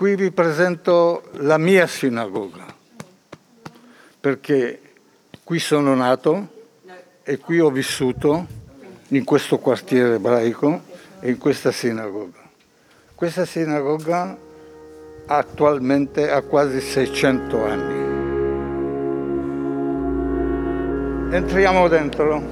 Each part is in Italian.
Qui vi presento la mia sinagoga, perché qui sono nato e qui ho vissuto in questo quartiere ebraico e in questa sinagoga. Questa sinagoga attualmente ha quasi 600 anni. Entriamo dentro.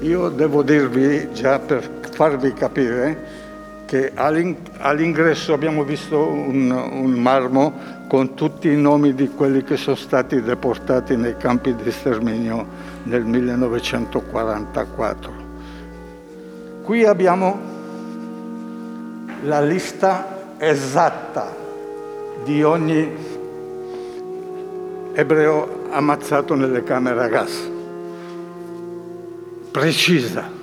Io devo dirvi già per farvi capire che all'ingresso abbiamo visto un, un, marmo con tutti i nomi di quelli che sono stati deportati nei campi di sterminio nel 1944. Qui abbiamo la lista esatta di ogni ebreo ammazzato nelle camere a gas, precisa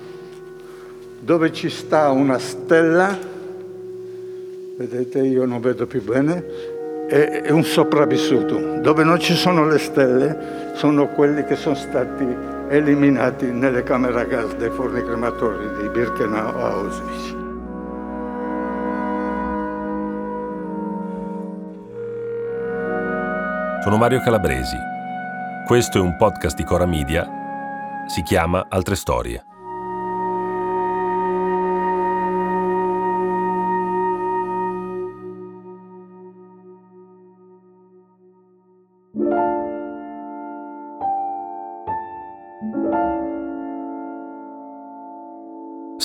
dove ci sta una stella, vedete io non vedo più bene, è, un sopravvissuto. Dove non ci sono le stelle sono quelli che sono stati eliminati nelle camere a gas dei forni crematori di Birkenau a Auschwitz. Sono Mario Calabresi. Questo è un podcast di Cora Media. Si chiama Altre Storie.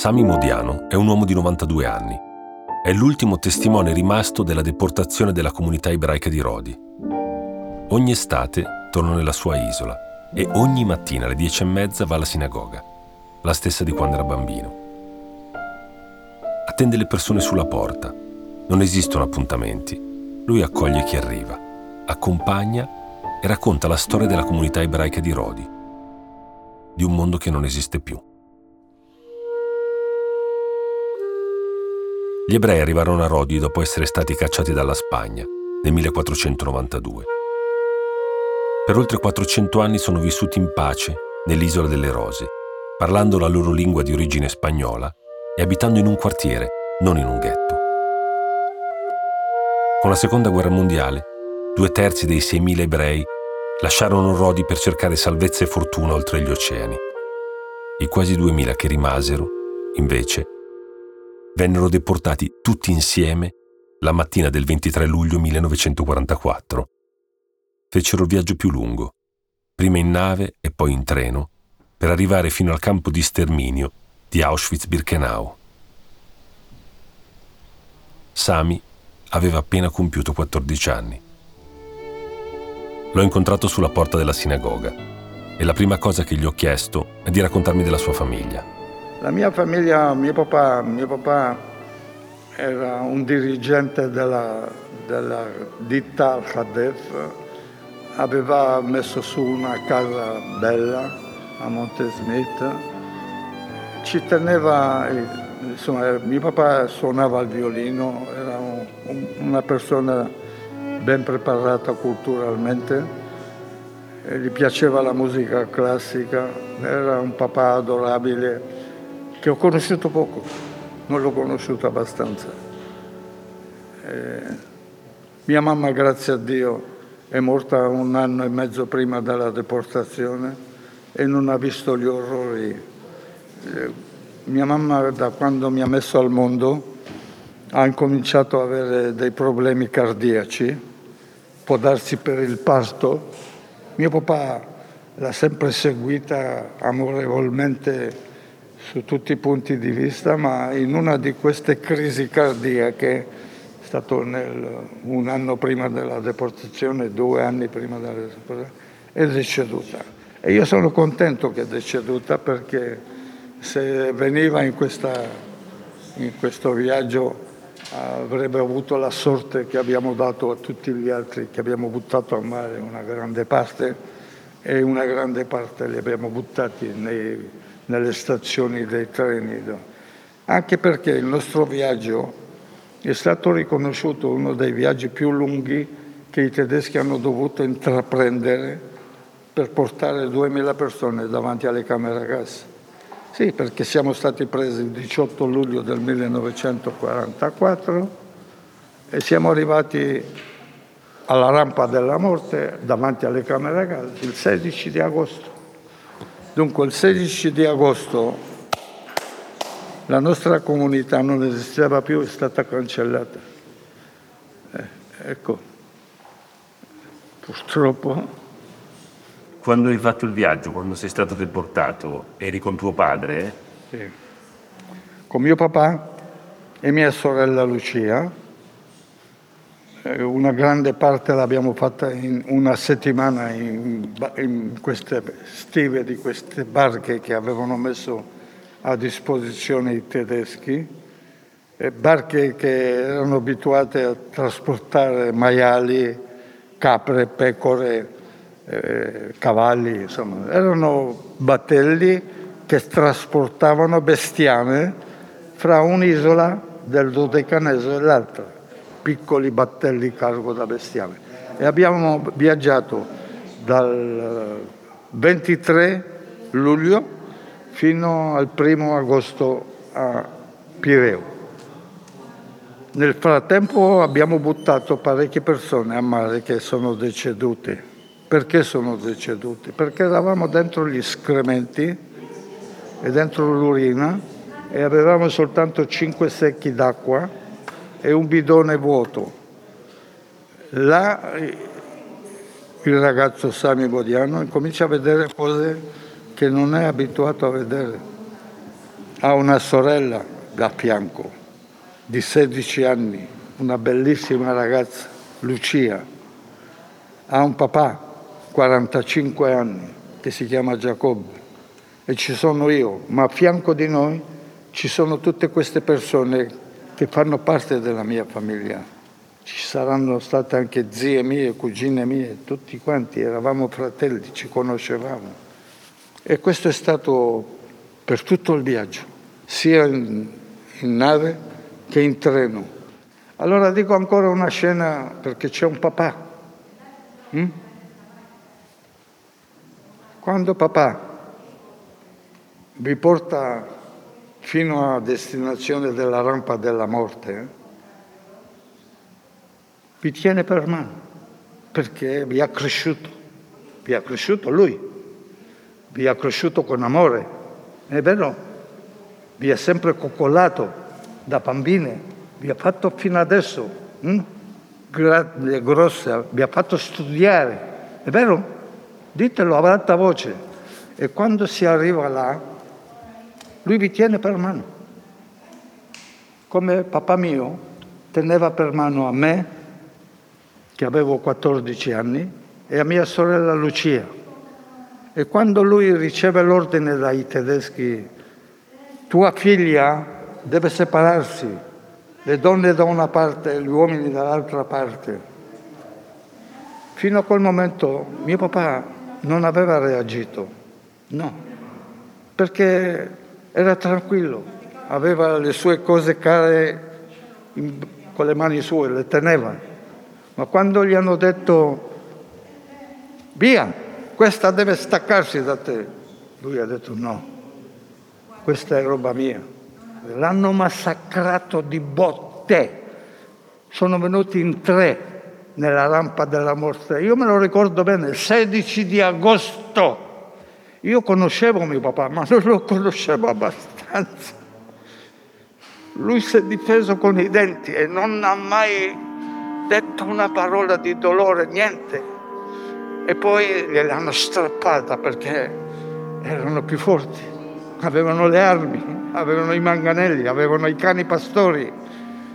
Sami Modiano è un uomo di 92 anni. È l'ultimo testimone rimasto della deportazione della comunità ebraica di Rodi. Ogni estate torna nella sua isola e ogni mattina alle dieci e mezza va alla sinagoga, la stessa di quando era bambino. Attende le persone sulla porta. Non esistono appuntamenti. Lui accoglie chi arriva, accompagna e racconta la storia della comunità ebraica di Rodi, di un mondo che non esiste più. Gli ebrei arrivarono a Rodi dopo essere stati cacciati dalla Spagna nel 1492. Per oltre 400 anni sono vissuti in pace nell'isola delle Rose, parlando la loro lingua di origine spagnola e abitando in un quartiere, non in un ghetto. Con la seconda guerra mondiale, due terzi dei 6.000 ebrei lasciarono Rodi per cercare salvezza e fortuna oltre gli oceani. I quasi 2.000 che rimasero, invece, vennero deportati tutti insieme la mattina del 23 luglio 1944. Fecero il viaggio più lungo, prima in nave e poi in treno, per arrivare fino al campo di sterminio di Auschwitz-Birkenau. Sami aveva appena compiuto 14 anni. L'ho incontrato sulla porta della sinagoga e la prima cosa che gli ho chiesto è di raccontarmi della sua famiglia. La mia famiglia, mio papà, mio papà era un dirigente della, della ditta Al-Khadef, aveva messo su una casa bella a Monte Smith, ci teneva, insomma, mio papà suonava il violino, era un, una persona ben preparata culturalmente, gli piaceva la musica classica, era un papà adorabile che ho conosciuto poco, non l'ho conosciuto abbastanza. Eh, mia mamma, grazie a Dio, è morta un anno e mezzo prima della deportazione e non ha visto gli orrori. Eh, mia mamma, da quando mi ha messo al mondo, ha incominciato ad avere dei problemi cardiaci, può darsi per il parto. Mio papà l'ha sempre seguita amorevolmente su tutti i punti di vista, ma in una di queste crisi cardiache, stato nel, un anno prima della deportazione, due anni prima della deportazione, è deceduta. E io sono contento che è deceduta perché se veniva in, questa, in questo viaggio avrebbe avuto la sorte che abbiamo dato a tutti gli altri, che abbiamo buttato a mare una grande parte e una grande parte li abbiamo buttati nei nelle stazioni dei treni, anche perché il nostro viaggio è stato riconosciuto uno dei viaggi più lunghi che i tedeschi hanno dovuto intraprendere per portare 2000 persone davanti alle camere a gas. Sì, perché siamo stati presi il 18 luglio del 1944 e siamo arrivati alla rampa della morte davanti alle camere a gas il 16 di agosto. Dunque il 16 di agosto la nostra comunità non esisteva più, è stata cancellata. Eh, ecco, purtroppo. Quando hai fatto il viaggio, quando sei stato deportato, eri con tuo padre? Sì. Con mio papà e mia sorella Lucia. Eh, una grande parte l'abbiamo fatta in una settimana in, in queste stive di queste barche che avevano messo a disposizione i tedeschi, barche che erano abituate a trasportare maiali, capre, pecore, eh, cavalli, insomma, erano battelli che trasportavano bestiame fra un'isola del Dodecaneso e l'altra, piccoli battelli cargo da bestiame. E abbiamo viaggiato dal 23 luglio fino al primo agosto a Pireo. Nel frattempo abbiamo buttato parecchie persone a mare che sono decedute. Perché sono decedute? Perché eravamo dentro gli scrementi e dentro l'urina e avevamo soltanto cinque secchi d'acqua e un bidone vuoto. Là il ragazzo Sami Bodiano incomincia a vedere cose che non è abituato a vedere. Ha una sorella da fianco di 16 anni, una bellissima ragazza, Lucia. Ha un papà, 45 anni, che si chiama Giacobbe. E ci sono io, ma a fianco di noi ci sono tutte queste persone che fanno parte della mia famiglia. Ci saranno state anche zie mie, cugine mie, tutti quanti, eravamo fratelli, ci conoscevamo. E questo è stato per tutto il viaggio, sia in, in nave che in treno. Allora dico ancora una scena perché c'è un papà. Hm? Quando papà vi porta fino a destinazione della rampa della morte, vi tiene per mano perché vi ha cresciuto, vi ha cresciuto lui vi ha cresciuto con amore, è vero? Vi ha sempre coccolato da bambine, vi ha fatto fino adesso, hm? grande, grossa, vi ha fatto studiare, è vero? Ditelo ad alta voce. E quando si arriva là, lui vi tiene per mano. Come papà mio teneva per mano a me, che avevo 14 anni, e a mia sorella Lucia. E quando lui riceve l'ordine dai tedeschi, tua figlia deve separarsi, le donne da una parte e gli uomini dall'altra parte. Fino a quel momento mio papà non aveva reagito, no, perché era tranquillo, aveva le sue cose care in, con le mani sue, le teneva. Ma quando gli hanno detto via, questa deve staccarsi da te. Lui ha detto no, questa è roba mia. L'hanno massacrato di botte. Sono venuti in tre nella rampa della morte. Io me lo ricordo bene, il 16 di agosto. Io conoscevo mio papà, ma non lo conoscevo abbastanza. Lui si è difeso con i denti e non ha mai detto una parola di dolore, niente e poi gliel'hanno strappata perché erano più forti, avevano le armi, avevano i manganelli, avevano i cani pastori.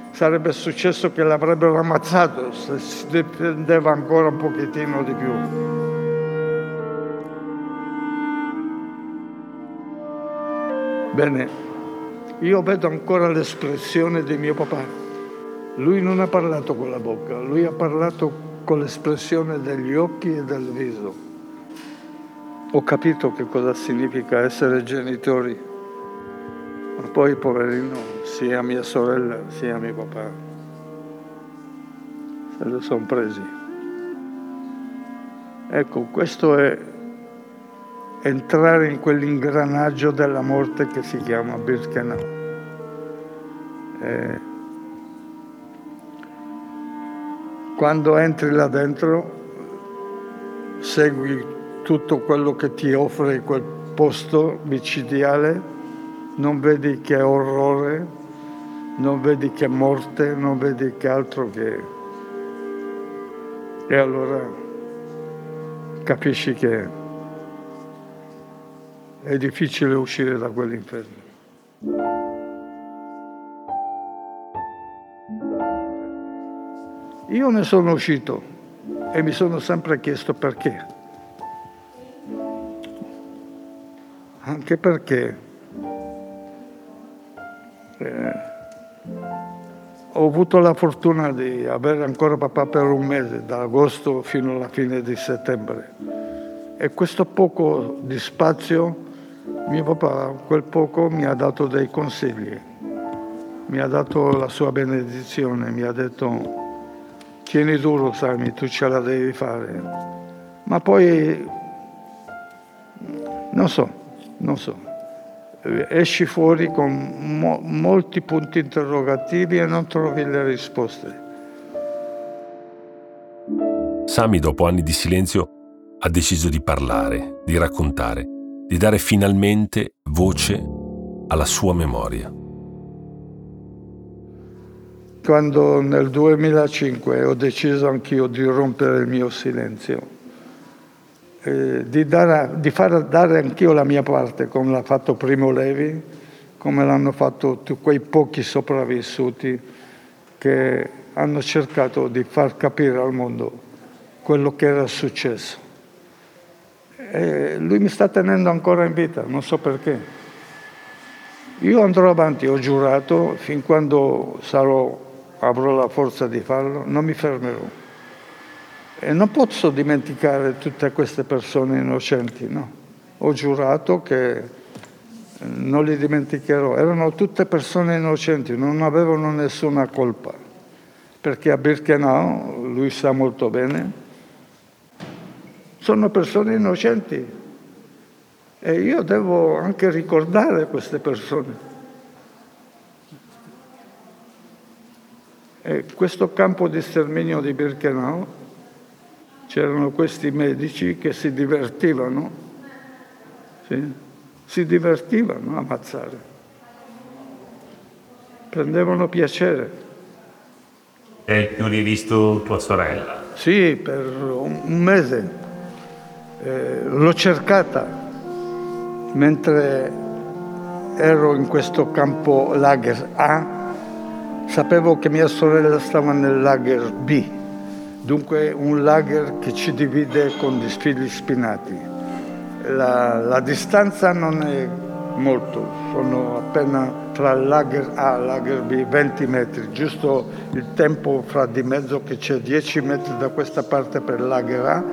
Sarebbe successo che l'avrebbero ammazzato se si difendeva ancora un pochettino di più. Bene, io vedo ancora l'espressione di mio papà. Lui non ha parlato con la bocca, lui ha parlato con l'espressione degli occhi e del viso. Ho capito che cosa significa essere genitori, ma poi, poverino, sia mia sorella sia mio papà se lo sono presi. Ecco, questo è entrare in quell'ingranaggio della morte che si chiama Birkenau. Eh, quando entri là dentro segui tutto quello che ti offre quel posto micidiale, non vedi che orrore, non vedi che morte, non vedi che altro che... E allora capisci che è difficile uscire da quell'inferno. Io ne sono uscito e mi sono sempre chiesto perché. Anche perché eh, ho avuto la fortuna di avere ancora papà per un mese, da agosto fino alla fine di settembre. E questo poco di spazio, mio papà, quel poco mi ha dato dei consigli, mi ha dato la sua benedizione, mi ha detto tieni duro Sami, tu ce la devi fare. Ma poi, non so, non so, esci fuori con mo- molti punti interrogativi e non trovi le risposte. Sami, dopo anni di silenzio, ha deciso di parlare, di raccontare, di dare finalmente voce alla sua memoria. Quando nel 2005 ho deciso anch'io di rompere il mio silenzio, eh, di, dare, di far dare anch'io la mia parte, come l'ha fatto Primo Levi, come l'hanno fatto quei pochi sopravvissuti che hanno cercato di far capire al mondo quello che era successo. Lui mi sta tenendo ancora in vita, non so perché. Io andrò avanti, ho giurato, fin quando sarò avrò la forza di farlo, non mi fermerò. E non posso dimenticare tutte queste persone innocenti, no. Ho giurato che eh, non li dimenticherò. Erano tutte persone innocenti, non avevano nessuna colpa. Perché a Birkenau, lui sa molto bene, sono persone innocenti. E io devo anche ricordare queste persone. E questo campo di sterminio di Birkenau c'erano questi medici che si divertivano, sì? si divertivano a ammazzare, prendevano piacere. E non hai visto tua sorella? Sì, per un mese. Eh, l'ho cercata mentre ero in questo campo lager A. Sapevo che mia sorella stava nel lager B, dunque un lager che ci divide con gli fili spinati. La, la distanza non è molto, sono appena tra lager A e lager B 20 metri, giusto il tempo fra di mezzo che c'è 10 metri da questa parte per lager A,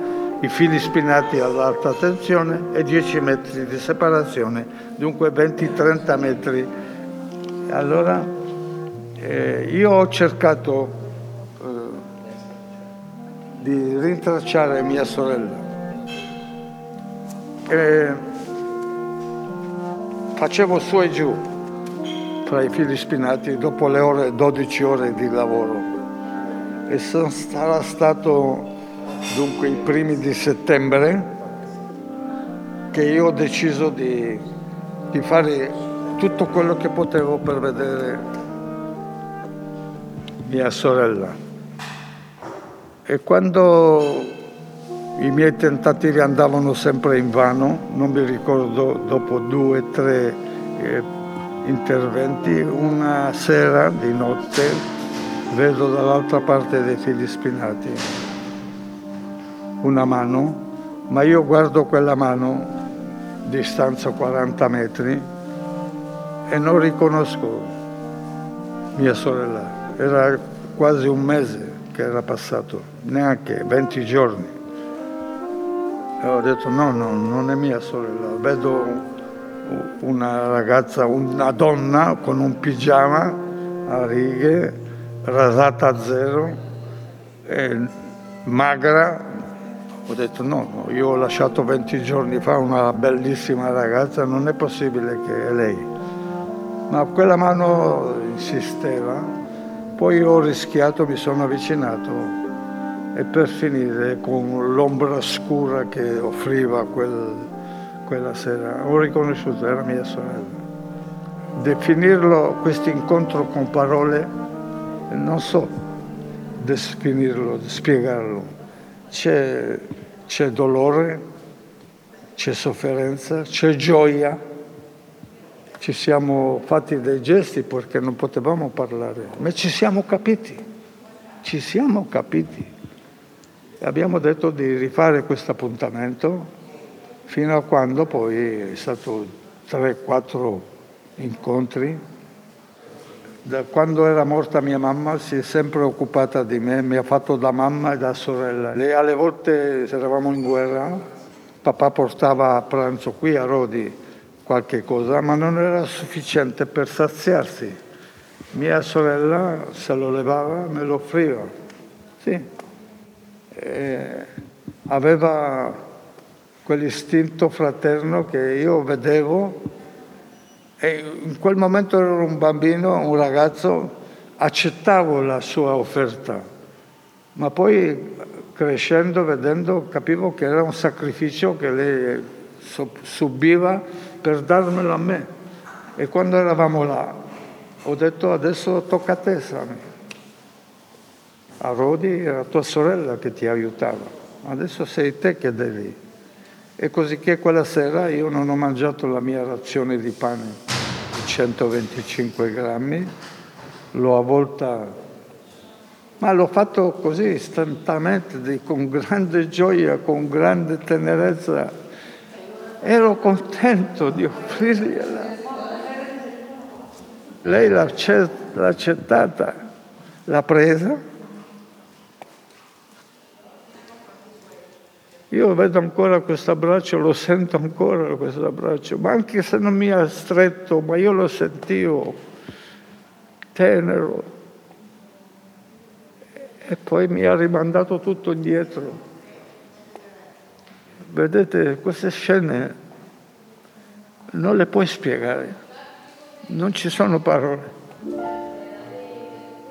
i fili spinati all'alta tensione e 10 metri di separazione, dunque 20-30 metri. Allora eh, io ho cercato eh, di rintracciare mia sorella. E facevo su e giù tra i fili spinati dopo le ore, 12 ore di lavoro. E sarà stato dunque i primi di settembre che io ho deciso di, di fare tutto quello che potevo per vedere mia sorella. E quando i miei tentativi andavano sempre in vano, non mi ricordo, dopo due o tre eh, interventi, una sera di notte vedo dall'altra parte dei fili spinati una mano, ma io guardo quella mano distanza 40 metri e non riconosco mia sorella era quasi un mese che era passato, neanche 20 giorni. E ho detto no, no, non è mia sorella, vedo una ragazza, una donna con un pigiama a righe, rasata a zero, magra. Ho detto no, io ho lasciato 20 giorni fa una bellissima ragazza, non è possibile che è lei. Ma quella mano insisteva poi ho rischiato, mi sono avvicinato e per finire con l'ombra scura che offriva quel, quella sera. Ho riconosciuto, era mia sorella. Definirlo, questo incontro con parole, non so definirlo, spiegarlo. C'è, c'è dolore, c'è sofferenza, c'è gioia. Ci siamo fatti dei gesti perché non potevamo parlare, ma ci siamo capiti, ci siamo capiti. E abbiamo detto di rifare questo appuntamento fino a quando poi è stato 3-4 incontri. Da quando era morta mia mamma si è sempre occupata di me, mi ha fatto da mamma e da sorella. Lei alle volte eravamo in guerra, Papà portava a pranzo qui a Rodi qualche cosa, ma non era sufficiente per saziarsi. Mia sorella se lo levava, me lo offriva. Sì. E aveva quell'istinto fraterno che io vedevo e in quel momento ero un bambino, un ragazzo, accettavo la sua offerta, ma poi crescendo, vedendo, capivo che era un sacrificio che lei subiva per darmelo a me. E quando eravamo là, ho detto adesso tocca a te, Sami. A Rodi era tua sorella che ti aiutava, adesso sei te che devi. E così che quella sera io non ho mangiato la mia razione di pane 125 grammi, l'ho avvolta ma l'ho fatto così istantaneamente, con grande gioia, con grande tenerezza. Ero contento di offrirgliela. Lei l'ha accettata, l'ha presa. Io vedo ancora questo abbraccio, lo sento ancora questo abbraccio, ma anche se non mi ha stretto, ma io lo sentivo tenero, e poi mi ha rimandato tutto indietro. Vedete, queste scene non le puoi spiegare, non ci sono parole.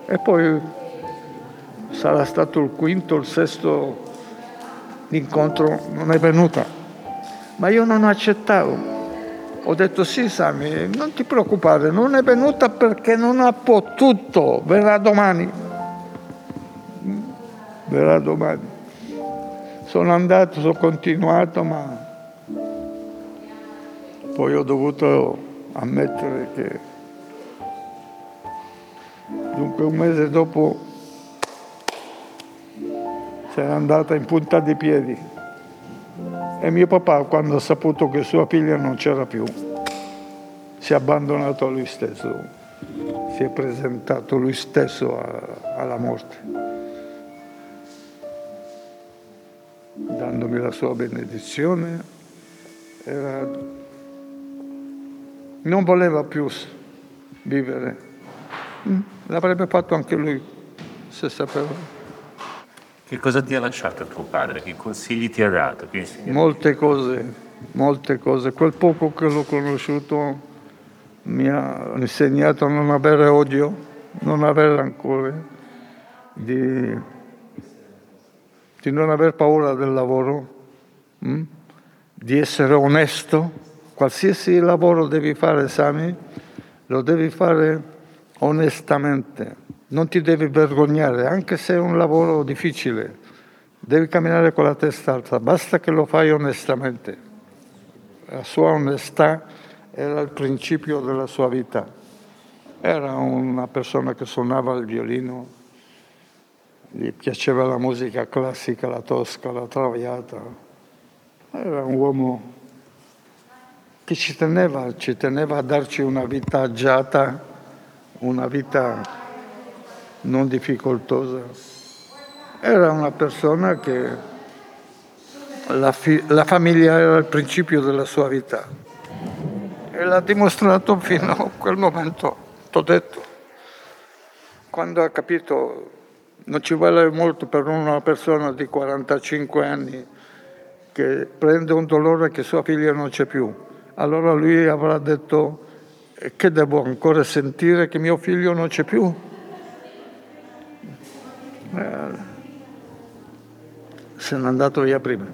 E poi sarà stato il quinto, il sesto incontro, non è venuta. Ma io non accettavo. Ho detto sì Sami, non ti preoccupare, non è venuta perché non ha potuto, verrà domani verrà domani. Sono andato, sono continuato, ma poi ho dovuto ammettere che dunque un mese dopo se n'è andata in punta di piedi e mio papà quando ha saputo che sua figlia non c'era più si è abbandonato a lui stesso, si è presentato lui stesso a, alla morte. dandomi la sua benedizione, era... non voleva più vivere. Mm, l'avrebbe fatto anche lui se sapeva. Che cosa ti ha lasciato tuo padre? Che consigli ti ha dato? Molte cose, molte cose. Quel poco che l'ho conosciuto mi ha insegnato a non avere odio, non avere rancore, di di non aver paura del lavoro? Mm? di essere onesto. Qualsiasi lavoro devi fare, Sami, lo devi fare onestamente. Non ti devi vergognare, anche se è un lavoro difficile. Devi camminare con la testa alta, basta che lo fai onestamente. La sua onestà era il principio della sua vita. Era una persona che suonava il violino, gli piaceva la musica classica, la tosca, la traviata. Era un uomo che ci teneva, ci teneva a darci una vita agiata, una vita non difficoltosa. Era una persona che la, fi- la famiglia era il principio della sua vita e l'ha dimostrato fino a quel momento, t'ho detto, quando ha capito non ci vuole molto per una persona di 45 anni che prende un dolore che sua figlia non c'è più. Allora lui avrà detto che devo ancora sentire che mio figlio non c'è più? Eh, se n'è andato via prima.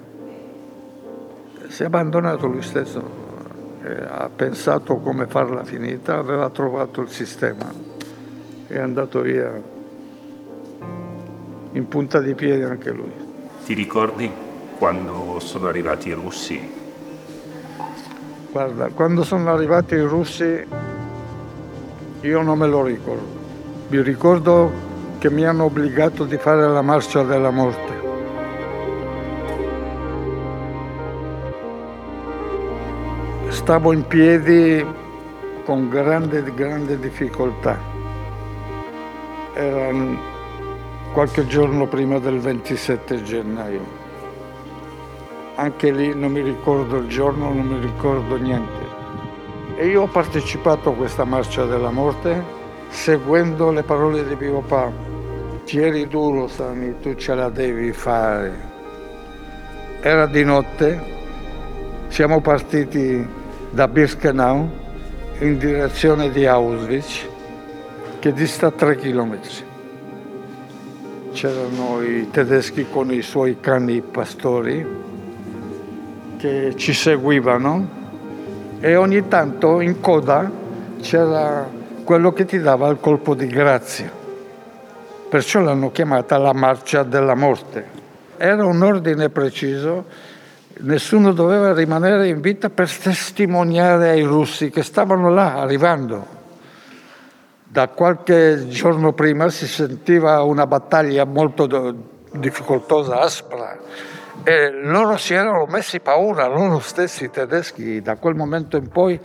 Si è abbandonato lui stesso, eh, ha pensato come farla finita, aveva trovato il sistema, è andato via in punta di piedi anche lui. Ti ricordi quando sono arrivati i russi? Guarda, quando sono arrivati i russi io non me lo ricordo. Mi ricordo che mi hanno obbligato di fare la marcia della morte. Stavo in piedi con grande, grande difficoltà. Era qualche giorno prima del 27 gennaio. Anche lì non mi ricordo il giorno, non mi ricordo niente. E io ho partecipato a questa marcia della morte seguendo le parole di mio papà. Ti eri duro, Sani, tu ce la devi fare. Era di notte, siamo partiti da Birkenau in direzione di Auschwitz, che dista tre chilometri c'erano i tedeschi con i suoi cani pastori che ci seguivano e ogni tanto in coda c'era quello che ti dava il colpo di grazia. Perciò l'hanno chiamata la marcia della morte. Era un ordine preciso, nessuno doveva rimanere in vita per testimoniare ai russi che stavano là arrivando da qualche giorno prima si sentiva una battaglia molto difficoltosa, aspra, e loro si erano messi paura, loro stessi tedeschi, da quel momento in poi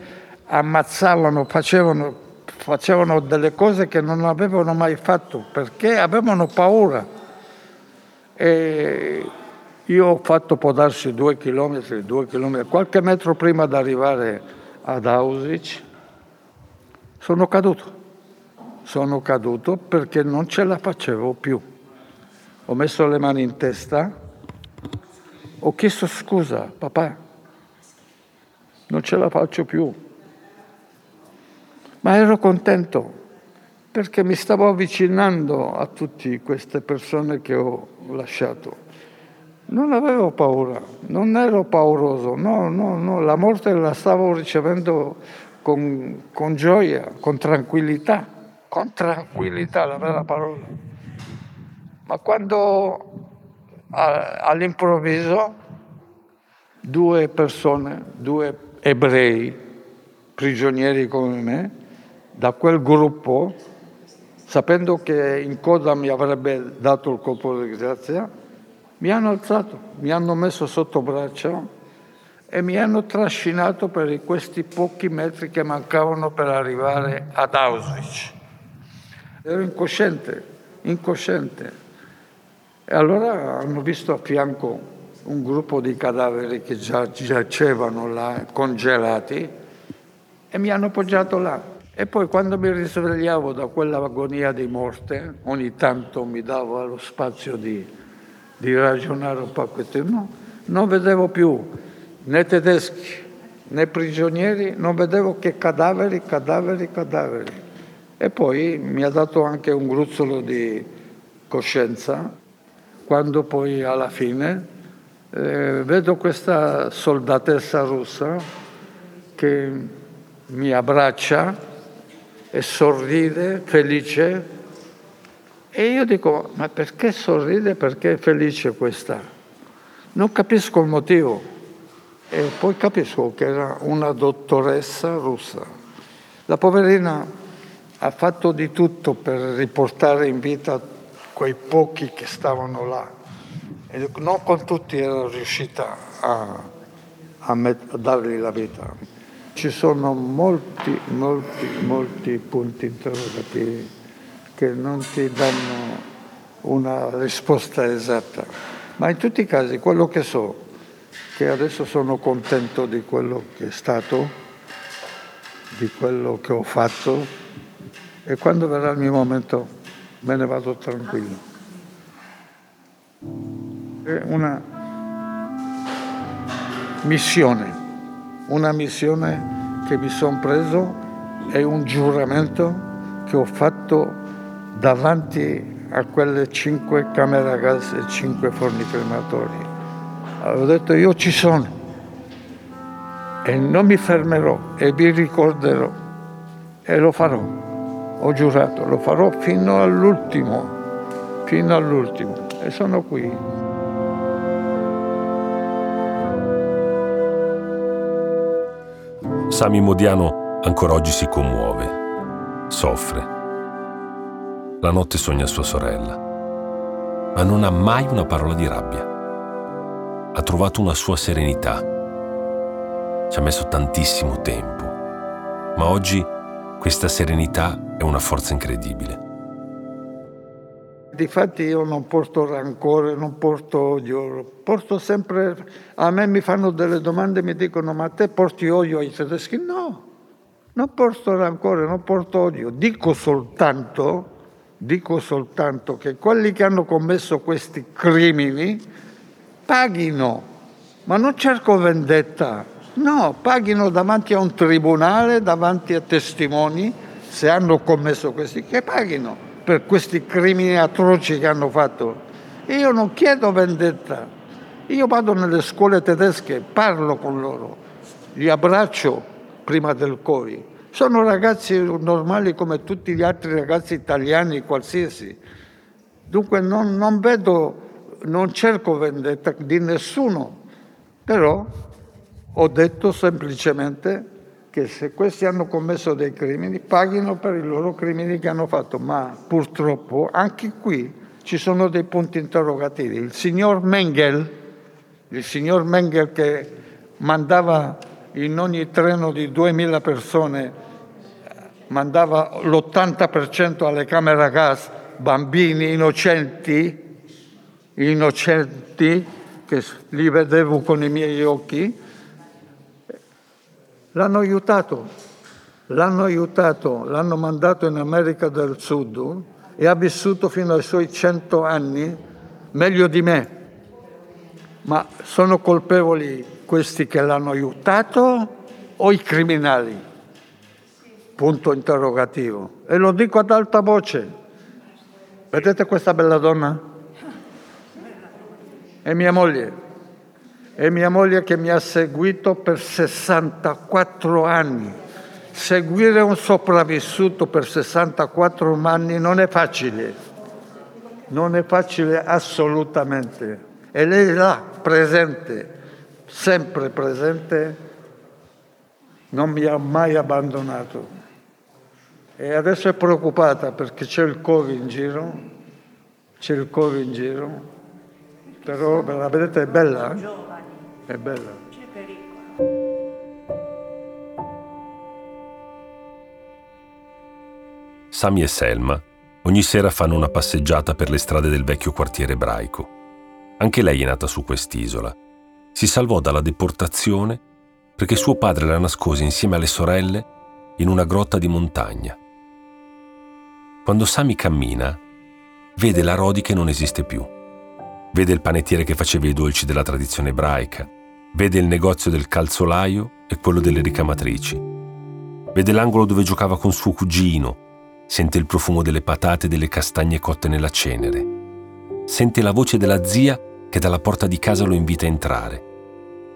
ammazzavano, facevano, facevano delle cose che non avevano mai fatto, perché avevano paura. E io ho fatto può darsi due chilometri, due chilometri, qualche metro prima di arrivare ad Auschwitz, sono caduto sono caduto perché non ce la facevo più. Ho messo le mani in testa, ho chiesto scusa, papà, non ce la faccio più. Ma ero contento perché mi stavo avvicinando a tutte queste persone che ho lasciato. Non avevo paura, non ero pauroso, no, no, no, la morte la stavo ricevendo con, con gioia, con tranquillità con tranquillità, la vera parola. Ma quando all'improvviso due persone, due ebrei, prigionieri come me, da quel gruppo, sapendo che in coda mi avrebbe dato il colpo di grazia, mi hanno alzato, mi hanno messo sotto braccio e mi hanno trascinato per questi pochi metri che mancavano per arrivare ad Auschwitz. Ero incosciente, incosciente. E allora hanno visto a fianco un gruppo di cadaveri che già giacevano là, congelati, e mi hanno appoggiato là. E poi quando mi risvegliavo da quell'agonia di morte, ogni tanto mi davo lo spazio di, di ragionare un po' no, non vedevo più né tedeschi né prigionieri, non vedevo che cadaveri, cadaveri, cadaveri. E poi mi ha dato anche un gruzzolo di coscienza quando poi alla fine eh, vedo questa soldatessa russa che mi abbraccia e sorride felice e io dico ma perché sorride, perché è felice questa? Non capisco il motivo e poi capisco che era una dottoressa russa. La poverina ha fatto di tutto per riportare in vita quei pochi che stavano là. E non con tutti era riuscita a, a, met- a dargli la vita. Ci sono molti, molti, molti punti interrogativi che non ti danno una risposta esatta. Ma in tutti i casi quello che so, che adesso sono contento di quello che è stato, di quello che ho fatto, e quando verrà il mio momento me ne vado tranquillo. È una missione, una missione che mi sono preso, è un giuramento che ho fatto davanti a quelle cinque camere a gas e cinque forni crematori. Avevo detto io ci sono e non mi fermerò e vi ricorderò e lo farò. Ho giurato, lo farò fino all'ultimo, fino all'ultimo e sono qui. Sami Modiano ancora oggi si commuove, soffre. La notte sogna sua sorella, ma non ha mai una parola di rabbia. Ha trovato una sua serenità ci ha messo tantissimo tempo, ma oggi questa serenità è una forza incredibile. Difatti io non porto rancore, non porto odio, porto sempre, a me mi fanno delle domande e mi dicono ma te porti odio ai tedeschi? No, non porto rancore, non porto odio, dico soltanto, dico soltanto che quelli che hanno commesso questi crimini paghino, ma non cerco vendetta, No, paghino davanti a un tribunale, davanti a testimoni, se hanno commesso questi, che paghino per questi crimini atroci che hanno fatto. Io non chiedo vendetta, io vado nelle scuole tedesche, parlo con loro, li abbraccio prima del Covid. Sono ragazzi normali come tutti gli altri ragazzi italiani, qualsiasi. Dunque non, non vedo, non cerco vendetta di nessuno, però ho detto semplicemente che se questi hanno commesso dei crimini, paghino per i loro crimini che hanno fatto, ma purtroppo anche qui ci sono dei punti interrogativi. Il signor Mengel, il signor Mengel che mandava in ogni treno di 2000 persone, mandava l'80% alle camere a gas, bambini innocenti, innocenti, che li vedevo con i miei occhi, L'hanno aiutato, l'hanno aiutato, l'hanno mandato in America del Sud e ha vissuto fino ai suoi cento anni meglio di me. Ma sono colpevoli questi che l'hanno aiutato o i criminali? Punto interrogativo. E lo dico ad alta voce. Vedete questa bella donna? È mia moglie e mia moglie che mi ha seguito per 64 anni. Seguire un sopravvissuto per 64 anni non è facile, non è facile assolutamente. E lei là, presente, sempre presente, non mi ha mai abbandonato. E adesso è preoccupata perché c'è il Covid in giro, c'è il Covid in giro, però la vedete è bella? È bella. C'è pericolo. Sami e Selma ogni sera fanno una passeggiata per le strade del vecchio quartiere ebraico. Anche lei è nata su quest'isola. Si salvò dalla deportazione perché suo padre la nascose insieme alle sorelle in una grotta di montagna. Quando Sami cammina, vede la Rodi che non esiste più Vede il panettiere che faceva i dolci della tradizione ebraica, vede il negozio del calzolaio e quello delle ricamatrici. Vede l'angolo dove giocava con suo cugino, sente il profumo delle patate e delle castagne cotte nella cenere. Sente la voce della zia che dalla porta di casa lo invita a entrare.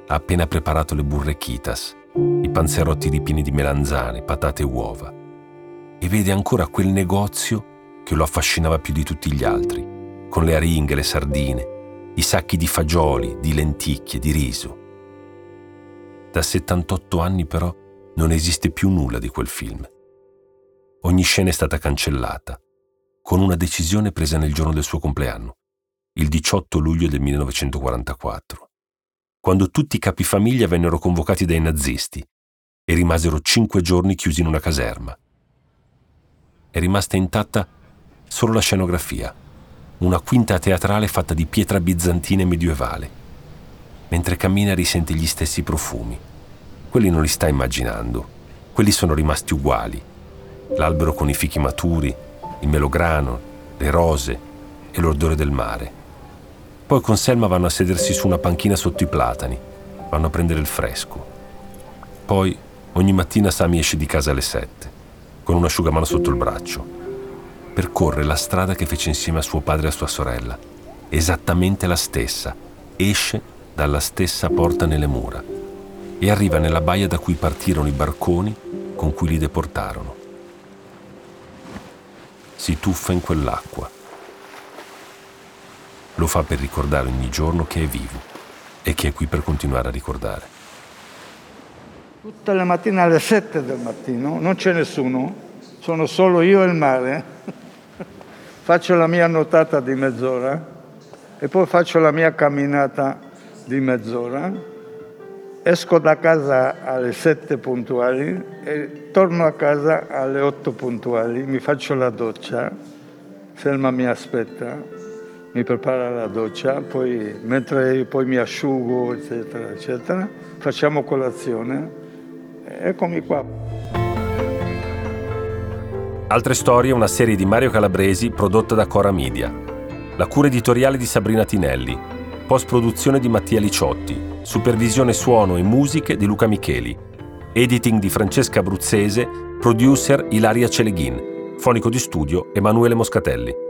Ha appena preparato le burrechitas, i panzerotti ripieni di melanzane, patate e uova. E vede ancora quel negozio che lo affascinava più di tutti gli altri con le aringhe, le sardine, i sacchi di fagioli, di lenticchie, di riso. Da 78 anni però non esiste più nulla di quel film. Ogni scena è stata cancellata, con una decisione presa nel giorno del suo compleanno, il 18 luglio del 1944, quando tutti i capifamiglia vennero convocati dai nazisti e rimasero cinque giorni chiusi in una caserma. È rimasta intatta solo la scenografia una quinta teatrale fatta di pietra bizantina e medievale. Mentre cammina risente gli stessi profumi. Quelli non li sta immaginando, quelli sono rimasti uguali. L'albero con i fichi maturi, il melograno, le rose e l'odore del mare. Poi con Selma vanno a sedersi su una panchina sotto i platani, vanno a prendere il fresco. Poi ogni mattina Sami esce di casa alle sette, con un asciugamano sotto il braccio percorre la strada che fece insieme a suo padre e a sua sorella, esattamente la stessa, esce dalla stessa porta nelle mura e arriva nella baia da cui partirono i barconi con cui li deportarono. Si tuffa in quell'acqua. Lo fa per ricordare ogni giorno che è vivo e che è qui per continuare a ricordare. Tutte le mattine alle 7 del mattino non c'è nessuno, sono solo io e il mare. Faccio la mia nuotata di mezz'ora e poi faccio la mia camminata di mezz'ora, esco da casa alle 7 puntuali e torno a casa alle 8 puntuali, mi faccio la doccia, Selma mi aspetta, mi prepara la doccia, poi mentre poi mi asciugo, eccetera, eccetera, facciamo colazione. Eccomi qua. Altre storie, una serie di Mario Calabresi prodotta da Cora Media. La cura editoriale di Sabrina Tinelli. Post-produzione di Mattia Liciotti. Supervisione suono e musiche di Luca Micheli. Editing di Francesca Abruzzese. Producer Ilaria Celeghin. Fonico di studio Emanuele Moscatelli.